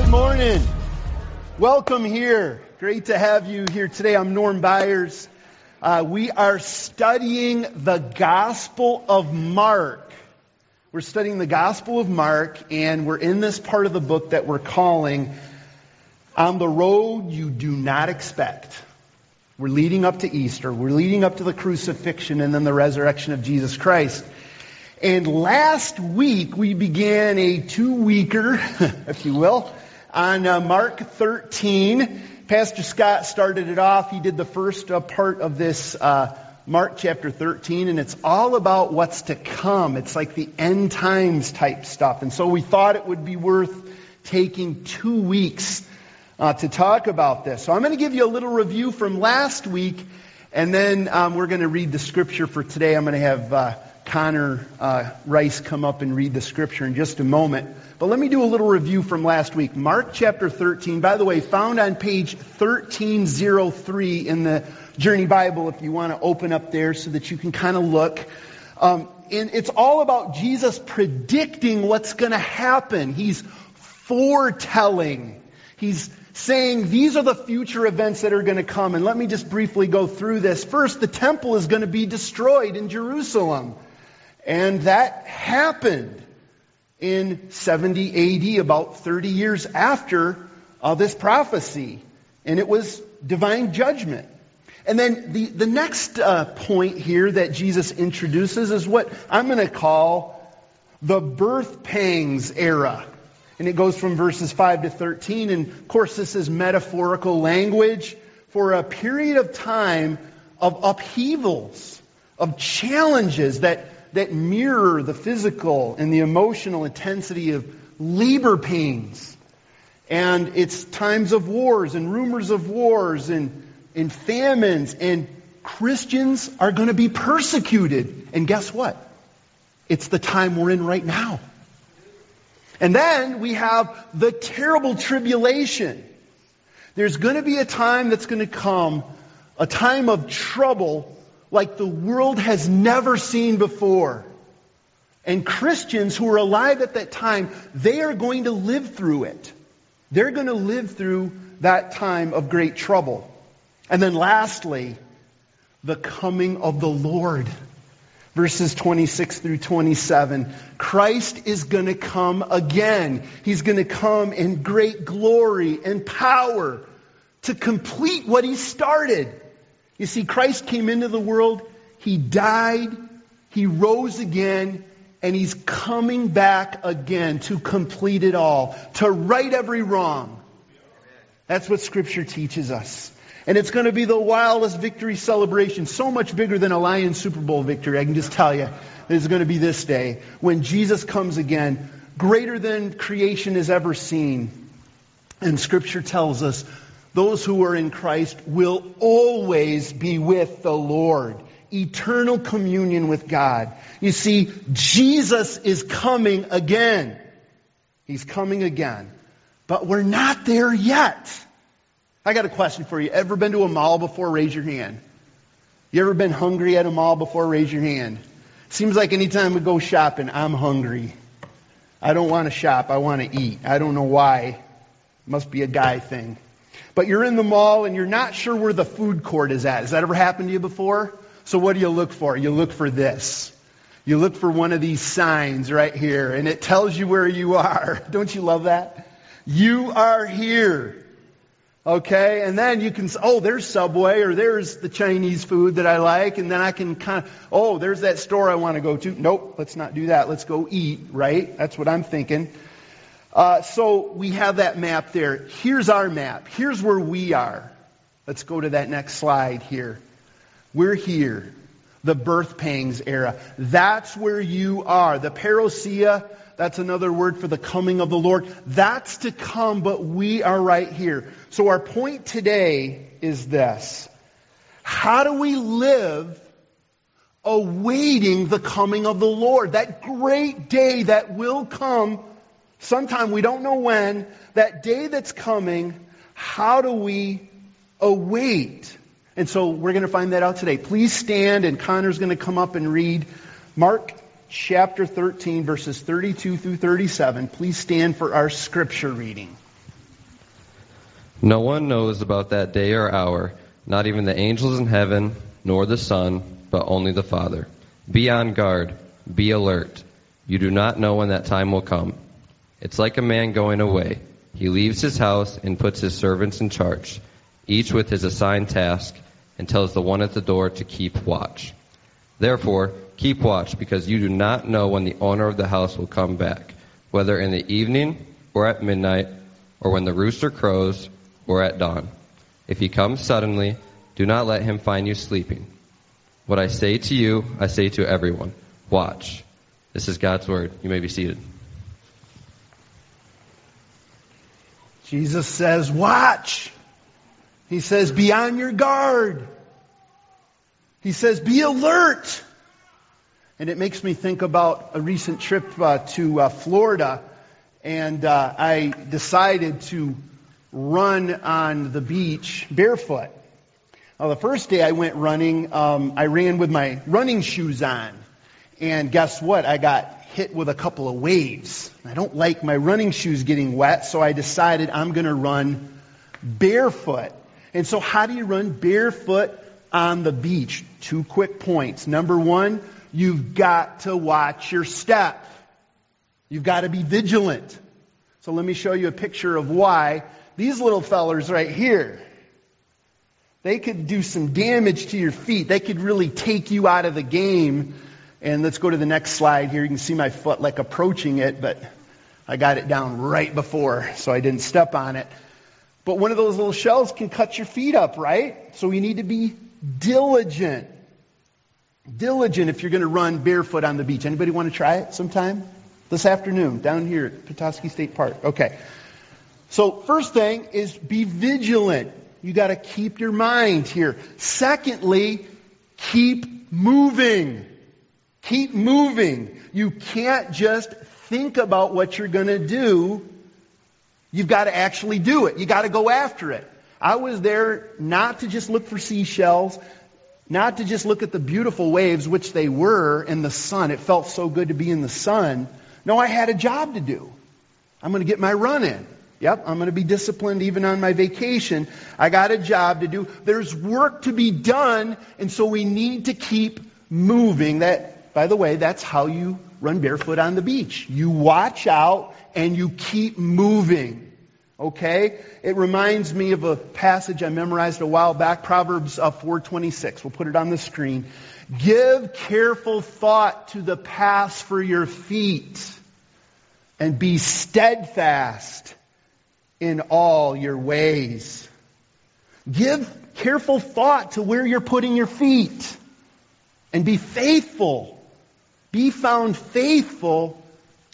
Good morning. Welcome here. Great to have you here today. I'm Norm Byers. Uh, we are studying the Gospel of Mark. We're studying the Gospel of Mark, and we're in this part of the book that we're calling On the Road You Do Not Expect. We're leading up to Easter. We're leading up to the crucifixion and then the resurrection of Jesus Christ. And last week we began a two-weeker, if you will, on uh, Mark 13. Pastor Scott started it off. He did the first uh, part of this uh, Mark chapter 13, and it's all about what's to come. It's like the end times type stuff. And so we thought it would be worth taking two weeks uh, to talk about this. So I'm going to give you a little review from last week, and then um, we're going to read the scripture for today. I'm going to have uh, Connor uh, Rice come up and read the scripture in just a moment. But let me do a little review from last week. Mark chapter 13, by the way, found on page 1303 in the Journey Bible if you want to open up there so that you can kind of look. Um, and it's all about Jesus predicting what's going to happen. He's foretelling. He's saying these are the future events that are going to come. And let me just briefly go through this. First, the temple is going to be destroyed in Jerusalem. And that happened in 70 AD, about 30 years after uh, this prophecy. And it was divine judgment. And then the, the next uh, point here that Jesus introduces is what I'm going to call the birth pangs era. And it goes from verses 5 to 13. And of course, this is metaphorical language for a period of time of upheavals, of challenges that that mirror the physical and the emotional intensity of labor pains. And it's times of wars and rumors of wars and, and famines and Christians are going to be persecuted. And guess what? It's the time we're in right now. And then we have the terrible tribulation. There's going to be a time that's going to come, a time of trouble like the world has never seen before. And Christians who are alive at that time, they are going to live through it. They're going to live through that time of great trouble. And then lastly, the coming of the Lord. Verses 26 through 27. Christ is going to come again. He's going to come in great glory and power to complete what he started. You see, Christ came into the world, He died, He rose again, and He's coming back again to complete it all, to right every wrong. That's what Scripture teaches us. And it's going to be the wildest victory celebration, so much bigger than a Lions Super Bowl victory, I can just tell you. It's going to be this day when Jesus comes again, greater than creation has ever seen. And Scripture tells us those who are in Christ will always be with the Lord. Eternal communion with God. You see, Jesus is coming again. He's coming again. But we're not there yet. I got a question for you. Ever been to a mall before? Raise your hand. You ever been hungry at a mall before? Raise your hand. Seems like anytime we go shopping, I'm hungry. I don't want to shop. I want to eat. I don't know why. Must be a guy thing. But you're in the mall and you're not sure where the food court is at. Has that ever happened to you before? So what do you look for? You look for this. You look for one of these signs right here and it tells you where you are. Don't you love that? You are here. Okay, and then you can, oh, there's Subway or there's the Chinese food that I like, and then I can kind of, oh, there's that store I want to go to. Nope, let's not do that. Let's go eat, right? That's what I'm thinking. Uh, so we have that map there. Here's our map. Here's where we are. Let's go to that next slide here. We're here. The birth pangs era. That's where you are. The parousia, that's another word for the coming of the Lord. That's to come, but we are right here. So our point today is this. How do we live awaiting the coming of the Lord? That great day that will come sometime, we don't know when, that day that's coming, how do we await? And so we're going to find that out today. Please stand, and Connor's going to come up and read Mark chapter 13, verses 32 through 37. Please stand for our scripture reading. No one knows about that day or hour, not even the angels in heaven, nor the Son, but only the Father. Be on guard, be alert. You do not know when that time will come. It's like a man going away. He leaves his house and puts his servants in charge, each with his assigned task, and tells the one at the door to keep watch. Therefore, keep watch, because you do not know when the owner of the house will come back, whether in the evening or at midnight, or when the rooster crows or at dawn. If he comes suddenly, do not let him find you sleeping. What I say to you, I say to everyone watch. This is God's word. You may be seated. Jesus says, watch. He says, be on your guard. He says, be alert. And it makes me think about a recent trip uh, to uh, Florida, and uh, I decided to run on the beach barefoot. Well, the first day I went running, um, I ran with my running shoes on. And guess what? I got hit with a couple of waves. I don't like my running shoes getting wet, so I decided I'm going to run barefoot. And so, how do you run barefoot on the beach? Two quick points. Number one, you've got to watch your step. You've got to be vigilant. So, let me show you a picture of why these little fellers right here, they could do some damage to your feet. They could really take you out of the game. And let's go to the next slide here. You can see my foot like approaching it, but I got it down right before, so I didn't step on it. But one of those little shells can cut your feet up, right? So we need to be diligent. Diligent if you're going to run barefoot on the beach. Anybody want to try it sometime? This afternoon, down here at Petoskey State Park. Okay. So first thing is be vigilant. You got to keep your mind here. Secondly, keep moving. Keep moving. You can't just think about what you're going to do. You've got to actually do it. You got to go after it. I was there not to just look for seashells, not to just look at the beautiful waves, which they were in the sun. It felt so good to be in the sun. No, I had a job to do. I'm going to get my run in. Yep, I'm going to be disciplined even on my vacation. I got a job to do. There's work to be done, and so we need to keep moving. That, by the way, that's how you run barefoot on the beach. You watch out and you keep moving. Okay? It reminds me of a passage I memorized a while back, Proverbs 4:26. Uh, we'll put it on the screen. Give careful thought to the paths for your feet and be steadfast in all your ways. Give careful thought to where you're putting your feet and be faithful. Be found faithful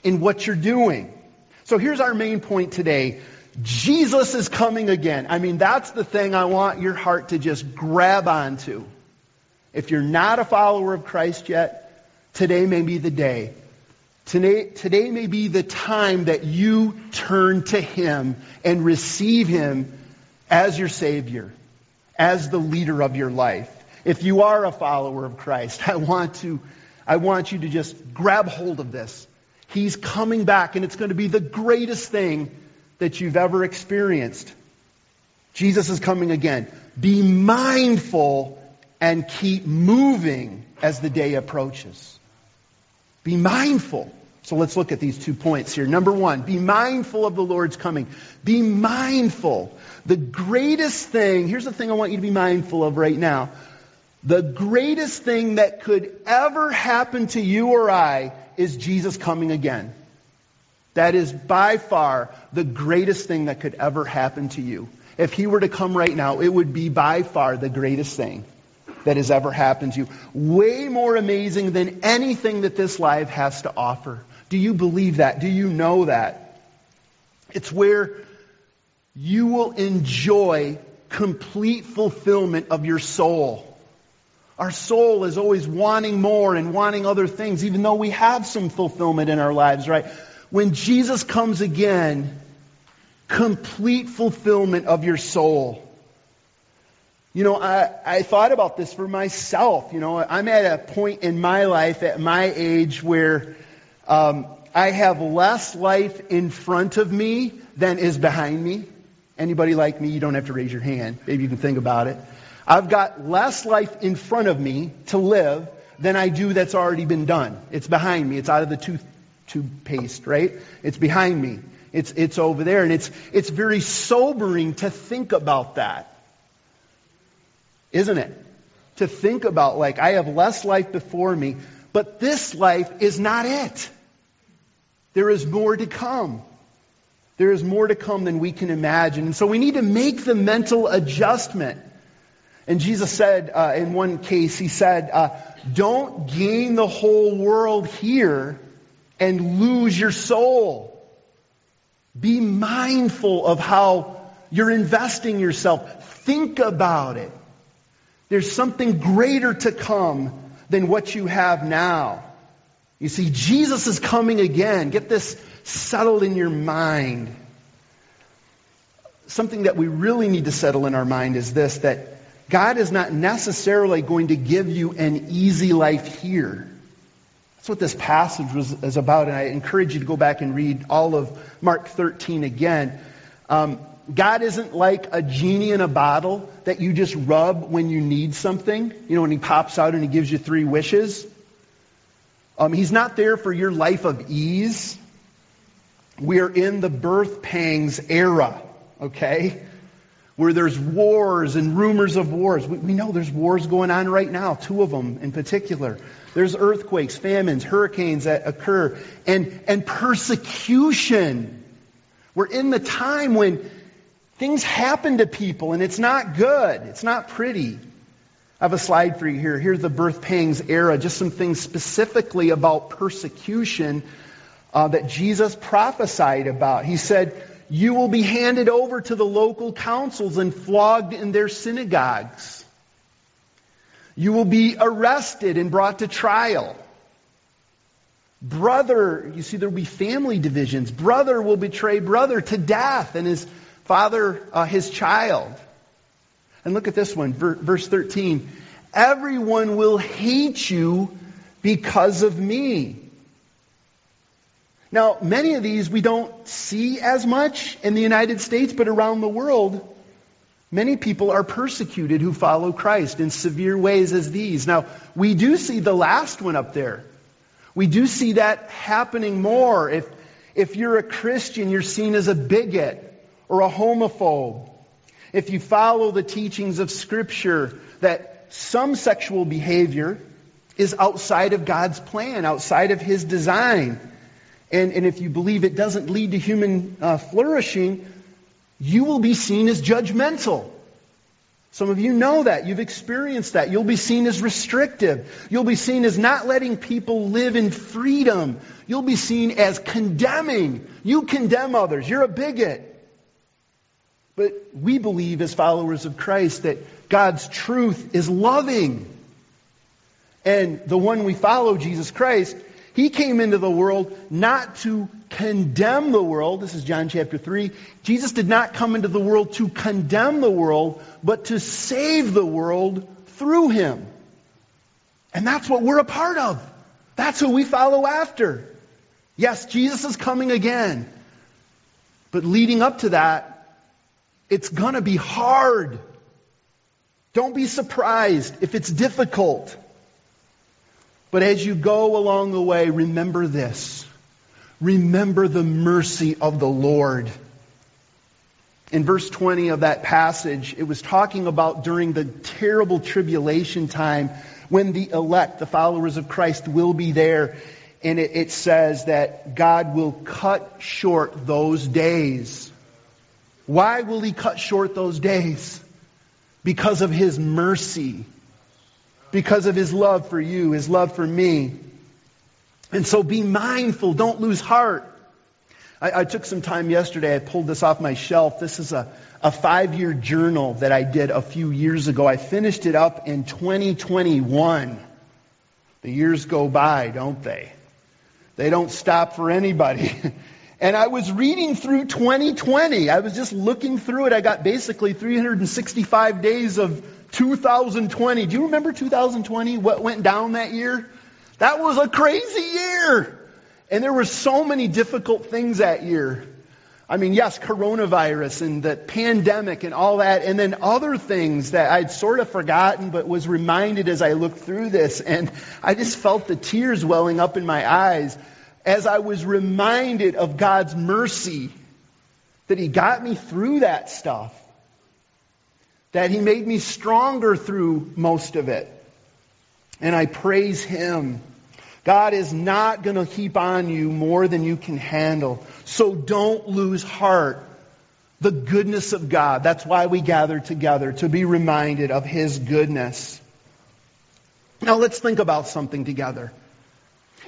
in what you're doing. So here's our main point today. Jesus is coming again. I mean, that's the thing I want your heart to just grab onto. If you're not a follower of Christ yet, today may be the day Today, today may be the time that you turn to Him and receive Him as your Savior, as the leader of your life. If you are a follower of Christ, I want to, I want you to just grab hold of this. He's coming back and it's going to be the greatest thing that you've ever experienced. Jesus is coming again. Be mindful and keep moving as the day approaches. Be mindful. So let's look at these two points here. Number one, be mindful of the Lord's coming. Be mindful. The greatest thing, here's the thing I want you to be mindful of right now. The greatest thing that could ever happen to you or I is Jesus coming again. That is by far the greatest thing that could ever happen to you. If he were to come right now, it would be by far the greatest thing that has ever happened to you. Way more amazing than anything that this life has to offer. Do you believe that? Do you know that? It's where you will enjoy complete fulfillment of your soul. Our soul is always wanting more and wanting other things, even though we have some fulfillment in our lives, right? When Jesus comes again, complete fulfillment of your soul. You know, I, I thought about this for myself. You know, I'm at a point in my life, at my age, where um, I have less life in front of me than is behind me. Anybody like me, you don't have to raise your hand. Maybe you can think about it. I've got less life in front of me to live than I do that's already been done. It's behind me. It's out of the tooth, toothpaste, right? It's behind me. It's, it's over there. And it's, it's very sobering to think about that. Isn't it? To think about, like, I have less life before me, but this life is not it. There is more to come. There is more to come than we can imagine. And so we need to make the mental adjustment. And Jesus said, uh, in one case, he said, uh, don't gain the whole world here and lose your soul. Be mindful of how you're investing yourself. Think about it. There's something greater to come than what you have now. You see, Jesus is coming again. Get this settled in your mind. Something that we really need to settle in our mind is this that God is not necessarily going to give you an easy life here. That's what this passage was, is about, and I encourage you to go back and read all of Mark 13 again. Um, God isn't like a genie in a bottle that you just rub when you need something. You know, when he pops out and he gives you three wishes. Um, he's not there for your life of ease. We're in the birth pangs era, okay? Where there's wars and rumors of wars. We, we know there's wars going on right now, two of them in particular. There's earthquakes, famines, hurricanes that occur, and, and persecution. We're in the time when things happen to people and it's not good. It's not pretty. I have a slide for you here. Here's the birth pangs era, just some things specifically about persecution uh, that Jesus prophesied about. He said, You will be handed over to the local councils and flogged in their synagogues. You will be arrested and brought to trial. Brother, you see, there will be family divisions. Brother will betray brother to death, and his father, uh, his child. And look at this one, verse 13. Everyone will hate you because of me. Now, many of these we don't see as much in the United States, but around the world, Many people are persecuted who follow Christ in severe ways as these. Now, we do see the last one up there. We do see that happening more. If, if you're a Christian, you're seen as a bigot or a homophobe. If you follow the teachings of Scripture that some sexual behavior is outside of God's plan, outside of His design, and, and if you believe it doesn't lead to human uh, flourishing, you will be seen as judgmental. Some of you know that. You've experienced that. You'll be seen as restrictive. You'll be seen as not letting people live in freedom. You'll be seen as condemning. You condemn others. You're a bigot. But we believe as followers of Christ that God's truth is loving. And the one we follow, Jesus Christ, he came into the world not to condemn the world. This is John chapter 3. Jesus did not come into the world to condemn the world, but to save the world through him. And that's what we're a part of. That's who we follow after. Yes, Jesus is coming again. But leading up to that, it's going to be hard. Don't be surprised if it's difficult. But as you go along the way, remember this. Remember the mercy of the Lord. In verse 20 of that passage, it was talking about during the terrible tribulation time when the elect, the followers of Christ, will be there. And it, it says that God will cut short those days. Why will He cut short those days? Because of His mercy because of his love for you, his love for me. And so be mindful, don't lose heart. I, I took some time yesterday, I pulled this off my shelf. This is a, a five year journal that I did a few years ago. I finished it up in 2021. The years go by, don't they? They don't stop for anybody. and I was reading through 2020. I was just looking through it. I got basically 365 days of 2020. Do you remember 2020? What went down that year? That was a crazy year. And there were so many difficult things that year. I mean, yes, coronavirus and the pandemic and all that, and then other things that I'd sort of forgotten but was reminded as I looked through this. And I just felt the tears welling up in my eyes as I was reminded of God's mercy that He got me through that stuff, that He made me stronger through most of it. And I praise Him. God is not going to heap on you more than you can handle. So don't lose heart. The goodness of God. That's why we gather together, to be reminded of His goodness. Now let's think about something together.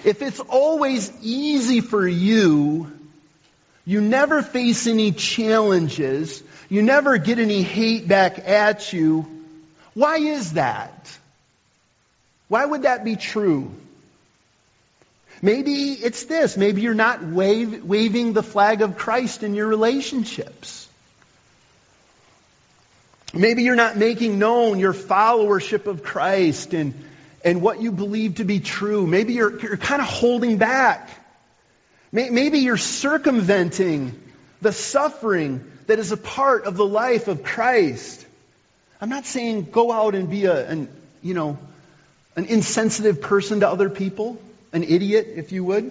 If it's always easy for you, you never face any challenges, you never get any hate back at you, why is that? Why would that be true? Maybe it's this. Maybe you're not wave, waving the flag of Christ in your relationships. Maybe you're not making known your followership of Christ and, and what you believe to be true. Maybe you're, you're kind of holding back. Maybe you're circumventing the suffering that is a part of the life of Christ. I'm not saying go out and be a, an, you know, an insensitive person to other people an idiot, if you would.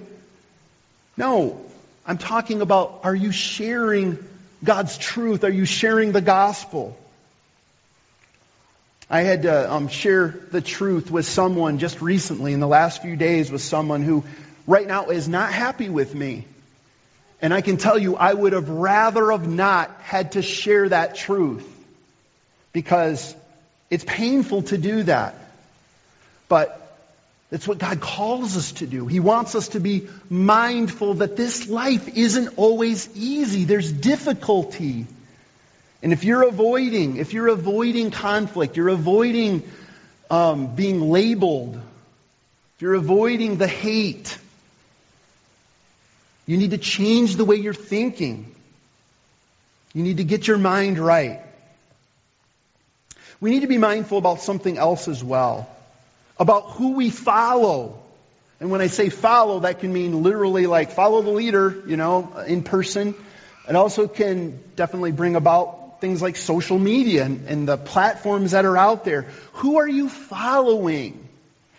No, I'm talking about are you sharing God's truth? Are you sharing the gospel? I had to um, share the truth with someone just recently in the last few days with someone who right now is not happy with me. And I can tell you, I would have rather have not had to share that truth because it's painful to do that. But that's what God calls us to do. He wants us to be mindful that this life isn't always easy. There's difficulty. And if you're avoiding, if you're avoiding conflict, you're avoiding um, being labeled, if you're avoiding the hate, you need to change the way you're thinking. You need to get your mind right. We need to be mindful about something else as well about who we follow. And when I say follow, that can mean literally like follow the leader, you know, in person. It also can definitely bring about things like social media and, and the platforms that are out there. Who are you following?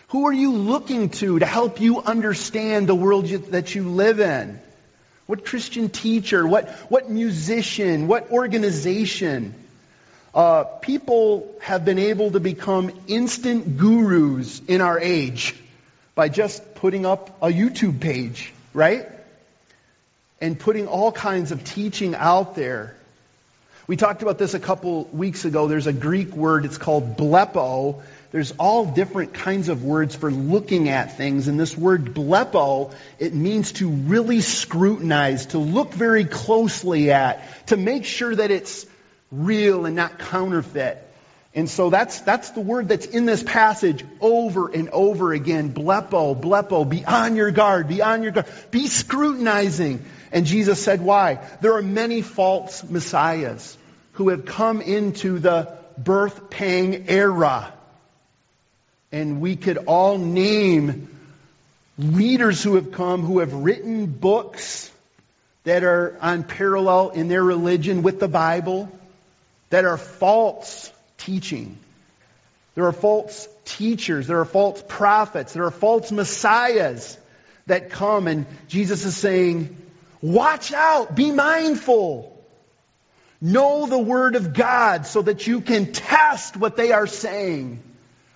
Who are you looking to to help you understand the world you, that you live in? What Christian teacher? What, what musician? What organization? Uh, people have been able to become instant gurus in our age by just putting up a YouTube page, right? And putting all kinds of teaching out there. We talked about this a couple weeks ago. There's a Greek word, it's called blepo. There's all different kinds of words for looking at things. And this word blepo, it means to really scrutinize, to look very closely at, to make sure that it's real and not counterfeit. And so that's, that's the word that's in this passage over and over again. Blepo, blepo, be on your guard, be on your guard, be scrutinizing. And Jesus said, why? There are many false messiahs who have come into the birth pang era. And we could all name leaders who have come who have written books that are on parallel in their religion with the Bible that are false teaching. There are false teachers. There are false prophets. There are false messiahs that come and Jesus is saying, watch out, be mindful. Know the word of God so that you can test what they are saying.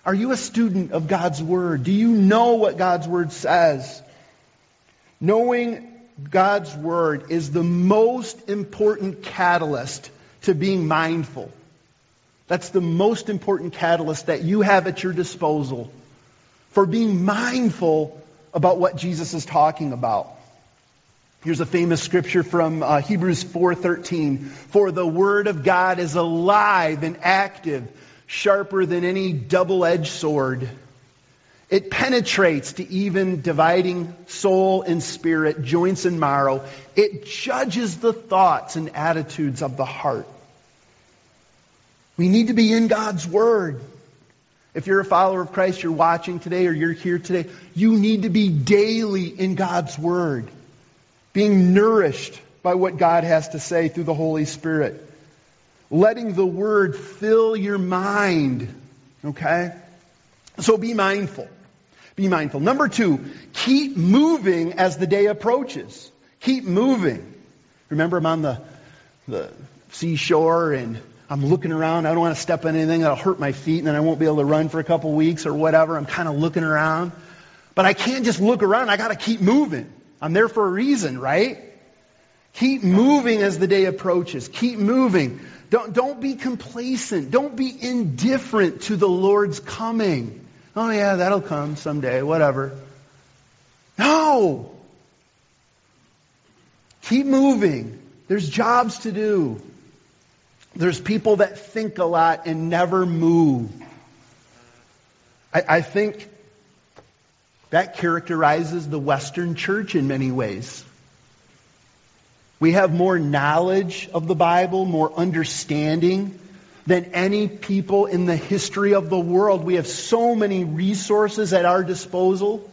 Are you a student of God's word? Do you know what God's word says? Knowing God's word is the most important catalyst to being mindful. That's the most important catalyst that you have at your disposal for being mindful about what Jesus is talking about. Here's a famous scripture from uh, Hebrews 4:13. For the word of God is alive and active, sharper than any double-edged sword. It penetrates to even dividing soul and spirit, joints and marrow. It judges the thoughts and attitudes of the heart. We need to be in God's Word. If you're a follower of Christ, you're watching today or you're here today, you need to be daily in God's Word, being nourished by what God has to say through the Holy Spirit. Letting the Word fill your mind. Okay? So be mindful. Be mindful. Number two, keep moving as the day approaches. Keep moving. Remember, I'm on the, the seashore and I'm looking around. I don't want to step on anything that'll hurt my feet and then I won't be able to run for a couple weeks or whatever. I'm kind of looking around. But I can't just look around. I got to keep moving. I'm there for a reason, right? Keep moving as the day approaches. Keep moving. Don't, don't be complacent. Don't be indifferent to the Lord's coming. Oh, yeah, that'll come someday, whatever. No! Keep moving. There's jobs to do. There's people that think a lot and never move. I, I think that characterizes the Western church in many ways. We have more knowledge of the Bible, more understanding than any people in the history of the world. We have so many resources at our disposal.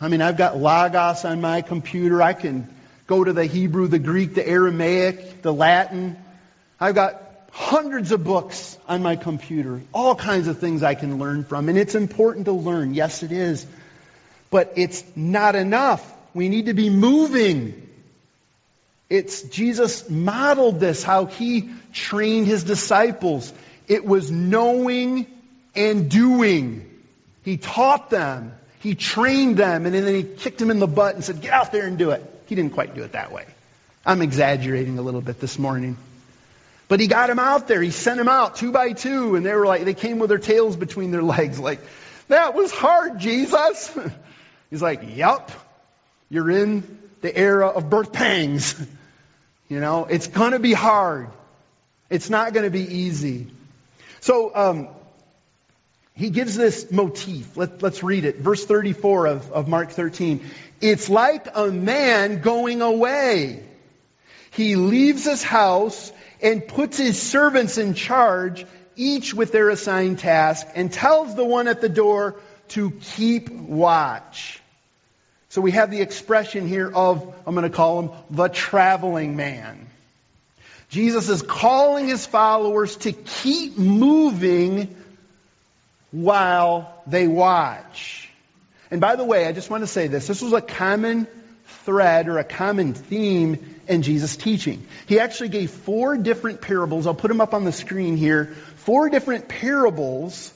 I mean, I've got Logos on my computer. I can go to the Hebrew, the Greek, the Aramaic, the Latin. I've got hundreds of books on my computer, all kinds of things I can learn from. And it's important to learn. Yes, it is. But it's not enough. We need to be moving. It's Jesus modeled this, how he trained his disciples. It was knowing and doing. He taught them. He trained them, and then he kicked them in the butt and said, Get out there and do it. He didn't quite do it that way. I'm exaggerating a little bit this morning. But he got them out there. He sent them out two by two, and they were like, they came with their tails between their legs, like, that was hard, Jesus. He's like, Yep, you're in the era of birth pangs. You know, it's going to be hard. It's not going to be easy. So, um, he gives this motif. Let, us read it. Verse 34 of, of Mark 13. It's like a man going away. He leaves his house and puts his servants in charge, each with their assigned task, and tells the one at the door to keep watch. So we have the expression here of, I'm going to call him the traveling man. Jesus is calling his followers to keep moving while they watch. And by the way, I just want to say this. This was a common thread or a common theme in Jesus' teaching. He actually gave four different parables. I'll put them up on the screen here. Four different parables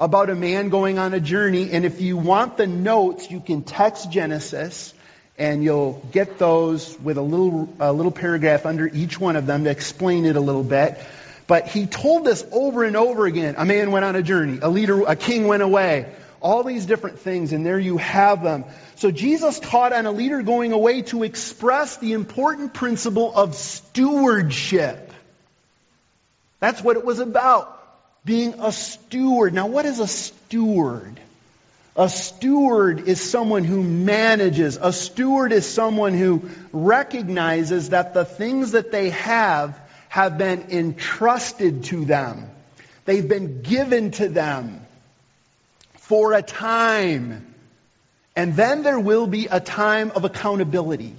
about a man going on a journey. And if you want the notes, you can text Genesis and you'll get those with a little, a little paragraph under each one of them to explain it a little bit. But he told this over and over again. A man went on a journey. A leader, a king went away. All these different things, and there you have them. So Jesus taught on a leader going away to express the important principle of stewardship. That's what it was about being a steward. Now, what is a steward? A steward is someone who manages. A steward is someone who recognizes that the things that they have have been entrusted to them. They've been given to them for a time. And then there will be a time of accountability.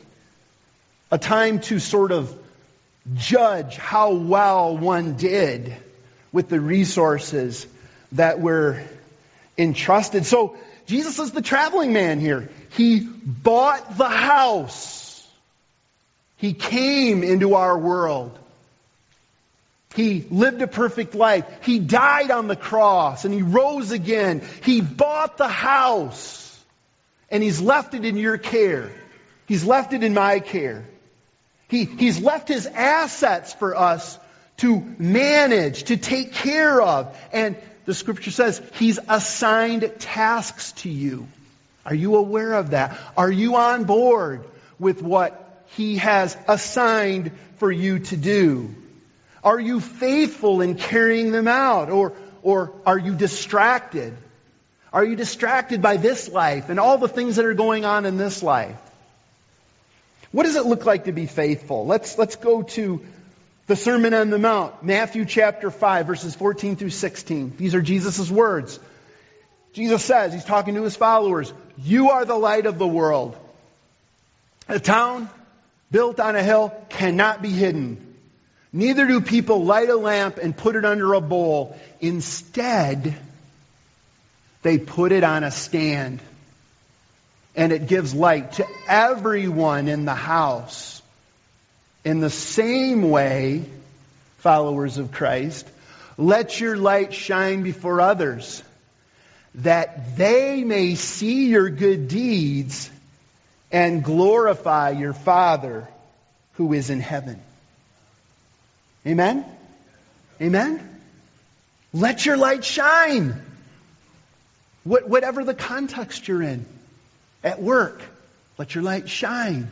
A time to sort of judge how well one did with the resources that were entrusted. So Jesus is the traveling man here. He bought the house. He came into our world. He lived a perfect life. He died on the cross and he rose again. He bought the house and he's left it in your care. He's left it in my care. He, he's left his assets for us to manage, to take care of. And the scripture says he's assigned tasks to you. Are you aware of that? Are you on board with what he has assigned for you to do? Are you faithful in carrying them out? Or, or are you distracted? Are you distracted by this life and all the things that are going on in this life? What does it look like to be faithful? Let's, let's go to the Sermon on the Mount, Matthew chapter 5, verses 14 through 16. These are Jesus' words. Jesus says, he's talking to his followers, You are the light of the world. A town built on a hill cannot be hidden. Neither do people light a lamp and put it under a bowl. Instead, they put it on a stand. And it gives light to everyone in the house. In the same way, followers of Christ, let your light shine before others, that they may see your good deeds and glorify your Father who is in heaven. Amen? Amen? Let your light shine. whatever the context you're in. At work, let your light shine.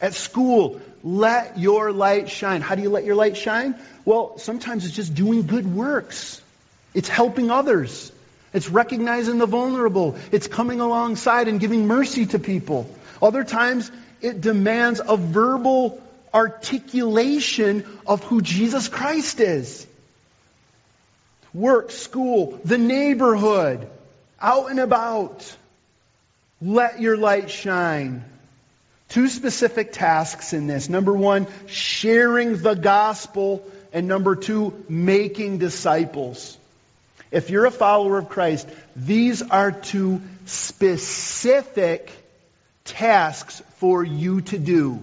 At school, let your light shine. How do you let your light shine? Well, sometimes it's just doing good works. It's helping others. It's recognizing the vulnerable. It's coming alongside and giving mercy to people. Other times, it demands a verbal articulation of who Jesus Christ is. Work, school, the neighborhood, out and about. Let your light shine. Two specific tasks in this. Number one, sharing the gospel. And number two, making disciples. If you're a follower of Christ, these are two specific tasks for you to do.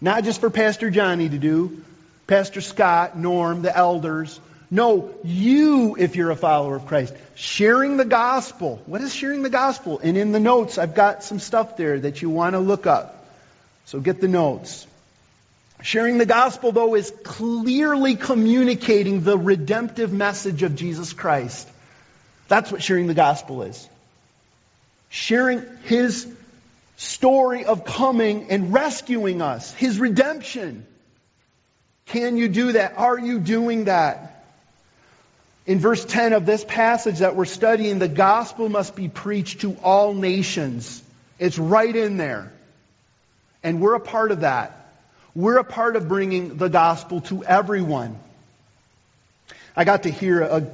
Not just for Pastor Johnny to do, Pastor Scott, Norm, the elders. No, you, if you're a follower of Christ, sharing the gospel. What is sharing the gospel? And in the notes, I've got some stuff there that you want to look up. So get the notes. Sharing the gospel, though, is clearly communicating the redemptive message of Jesus Christ. That's what sharing the gospel is. Sharing his story of coming and rescuing us, His redemption. Can you do that? Are you doing that? In verse 10 of this passage that we're studying, the gospel must be preached to all nations. It's right in there. And we're a part of that. We're a part of bringing the gospel to everyone. I got to hear, a,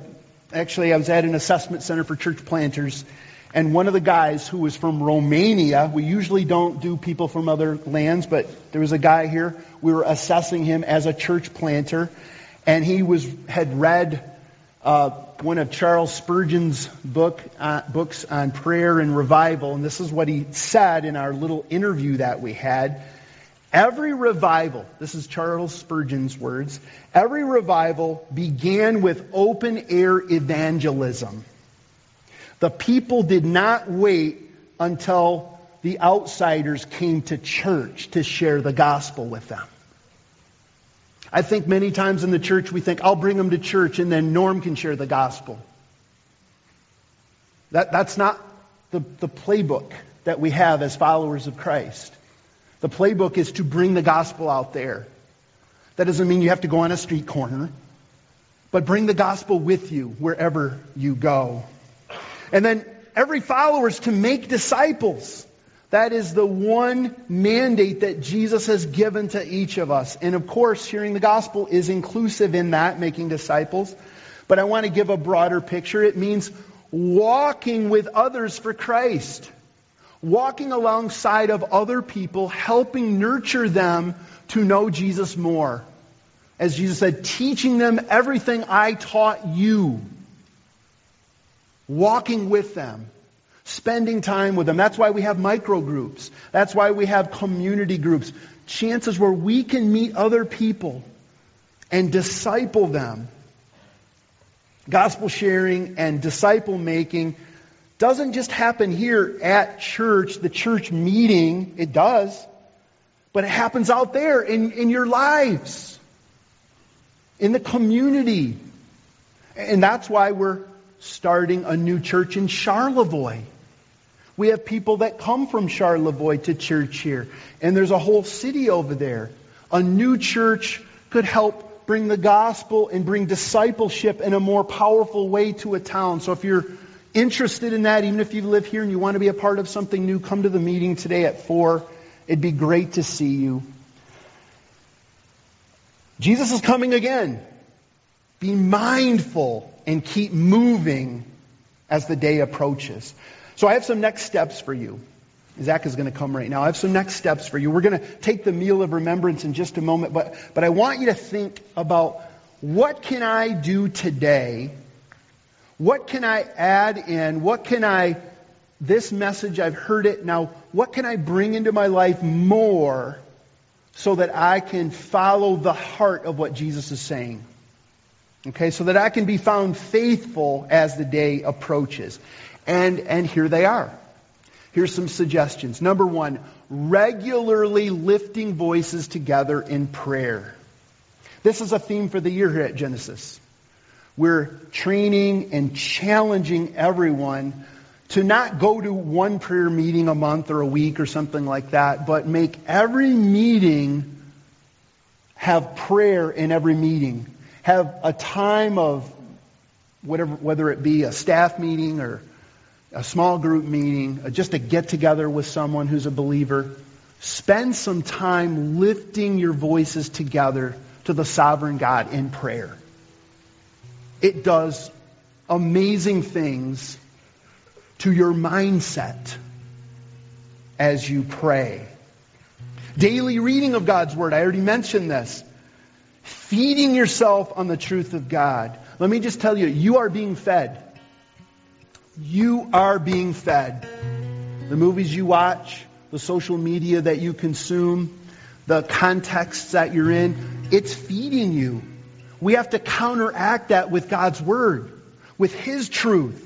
actually, I was at an assessment center for church planters, and one of the guys who was from Romania, we usually don't do people from other lands, but there was a guy here. We were assessing him as a church planter, and he was had read uh, one of Charles Spurgeon's book uh, books on prayer and revival, and this is what he said in our little interview that we had. Every revival, this is Charles Spurgeon's words, every revival began with open air evangelism. The people did not wait until the outsiders came to church to share the gospel with them. I think many times in the church we think, I'll bring them to church and then Norm can share the gospel. That, that's not the, the playbook that we have as followers of Christ. The playbook is to bring the gospel out there. That doesn't mean you have to go on a street corner, but bring the gospel with you wherever you go. And then every follower is to make disciples. That is the one mandate that Jesus has given to each of us. And of course, hearing the gospel is inclusive in that, making disciples. But I want to give a broader picture. It means walking with others for Christ. Walking alongside of other people, helping nurture them to know Jesus more. As Jesus said, teaching them everything I taught you walking with them, spending time with them. That's why we have micro groups. That's why we have community groups. Chances where we can meet other people and disciple them. Gospel sharing and disciple making doesn't just happen here at church, the church meeting. It does. But it happens out there in, in your lives, in the community. And that's why we're starting a new church in Charlevoix. We have people that come from Charlevoix to church here, and there's a whole city over there. A new church could help bring the gospel and bring discipleship in a more powerful way to a town. So if you're interested in that, even if you live here and you want to be a part of something new, come to the meeting today at 4. It'd be great to see you. Jesus is coming again. Be mindful and keep moving as the day approaches. So I have some next steps for you. Zach is going to come right now. I have some next steps for you. We're going to take the meal of remembrance in just a moment, but, but I want you to think about what can I do today? What can I add in? What can I, this message, I've heard it. Now, what can I bring into my life more so that I can follow the heart of what Jesus is saying? Okay, so that I can be found faithful as the day approaches. And, and here they are. Here's some suggestions. Number one, regularly lifting voices together in prayer. This is a theme for the year here at Genesis. We're training and challenging everyone to not go to one prayer meeting a month or a week or something like that, but make every meeting have prayer in every meeting have a time of whatever, whether it be a staff meeting or a small group meeting, uh, just a get together with someone who's a believer. Spend some time lifting your voices together to the sovereign God in prayer. It does amazing things to your mindset as you pray. Daily reading of God's Word. I already mentioned this feeding yourself on the truth of God. Let me just tell you, you are being fed. You are being fed. The movies you watch, the social media that you consume, the contexts that you're in, it's feeding you. We have to counteract that with God's Word, with His truth.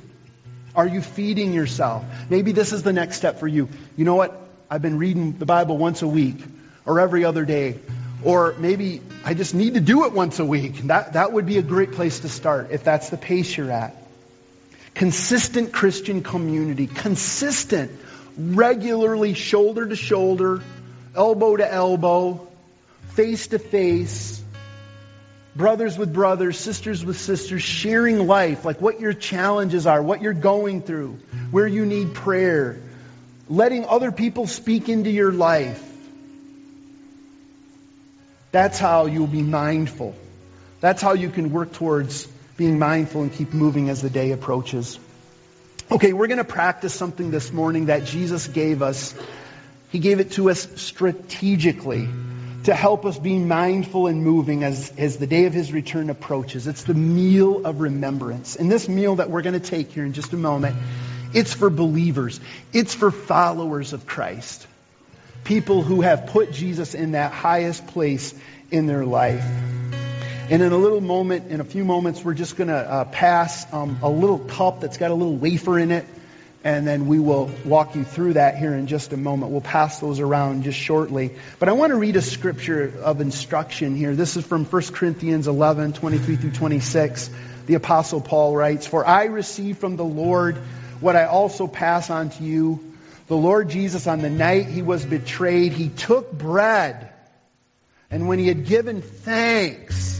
Are you feeding yourself? Maybe this is the next step for you. You know what? I've been reading the Bible once a week or every other day. Or maybe I just need to do it once a week. That, that would be a great place to start if that's the pace you're at. Consistent Christian community. Consistent, regularly, shoulder to shoulder, elbow to elbow, face to face, brothers with brothers, sisters with sisters, sharing life, like what your challenges are, what you're going through, where you need prayer, letting other people speak into your life that's how you'll be mindful. That's how you can work towards being mindful and keep moving as the day approaches. Okay, we're going to practice something this morning that Jesus gave us. He gave it to us strategically to help us be mindful and moving as, as the day of his return approaches. It's the meal of remembrance. And this meal that we're going to take here in just a moment, it's for believers. It's for followers of Christ people who have put Jesus in that highest place in their life. And in a little moment, in a few moments, we're just going to uh, pass um, a little cup that's got a little wafer in it. And then we will walk you through that here in just a moment. We'll pass those around just shortly. But I want to read a scripture of instruction here. This is from 1 Corinthians 11, 23 through 26. The Apostle Paul writes, For I received from the Lord what I also pass on to you the Lord Jesus, on the night he was betrayed, he took bread. And when he had given thanks,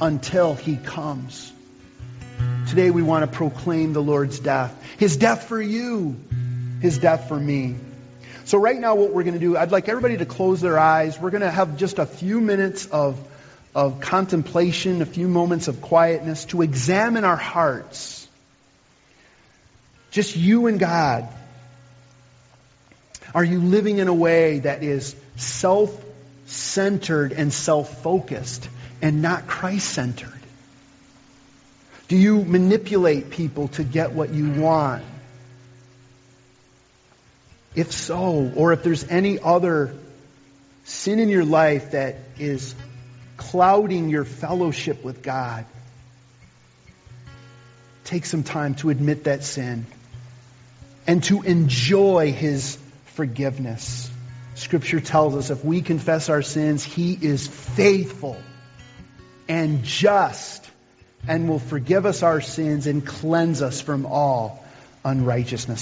until he comes. Today we want to proclaim the Lord's death. His death for you, his death for me. So right now what we're going to do, I'd like everybody to close their eyes. We're going to have just a few minutes of, of contemplation, a few moments of quietness to examine our hearts. Just you and God. Are you living in a way that is self centered and self focused and not Christ centered? Do you manipulate people to get what you want? If so, or if there's any other sin in your life that is clouding your fellowship with God, take some time to admit that sin and to enjoy His forgiveness. Scripture tells us if we confess our sins, He is faithful and just and will forgive us our sins and cleanse us from all unrighteousness.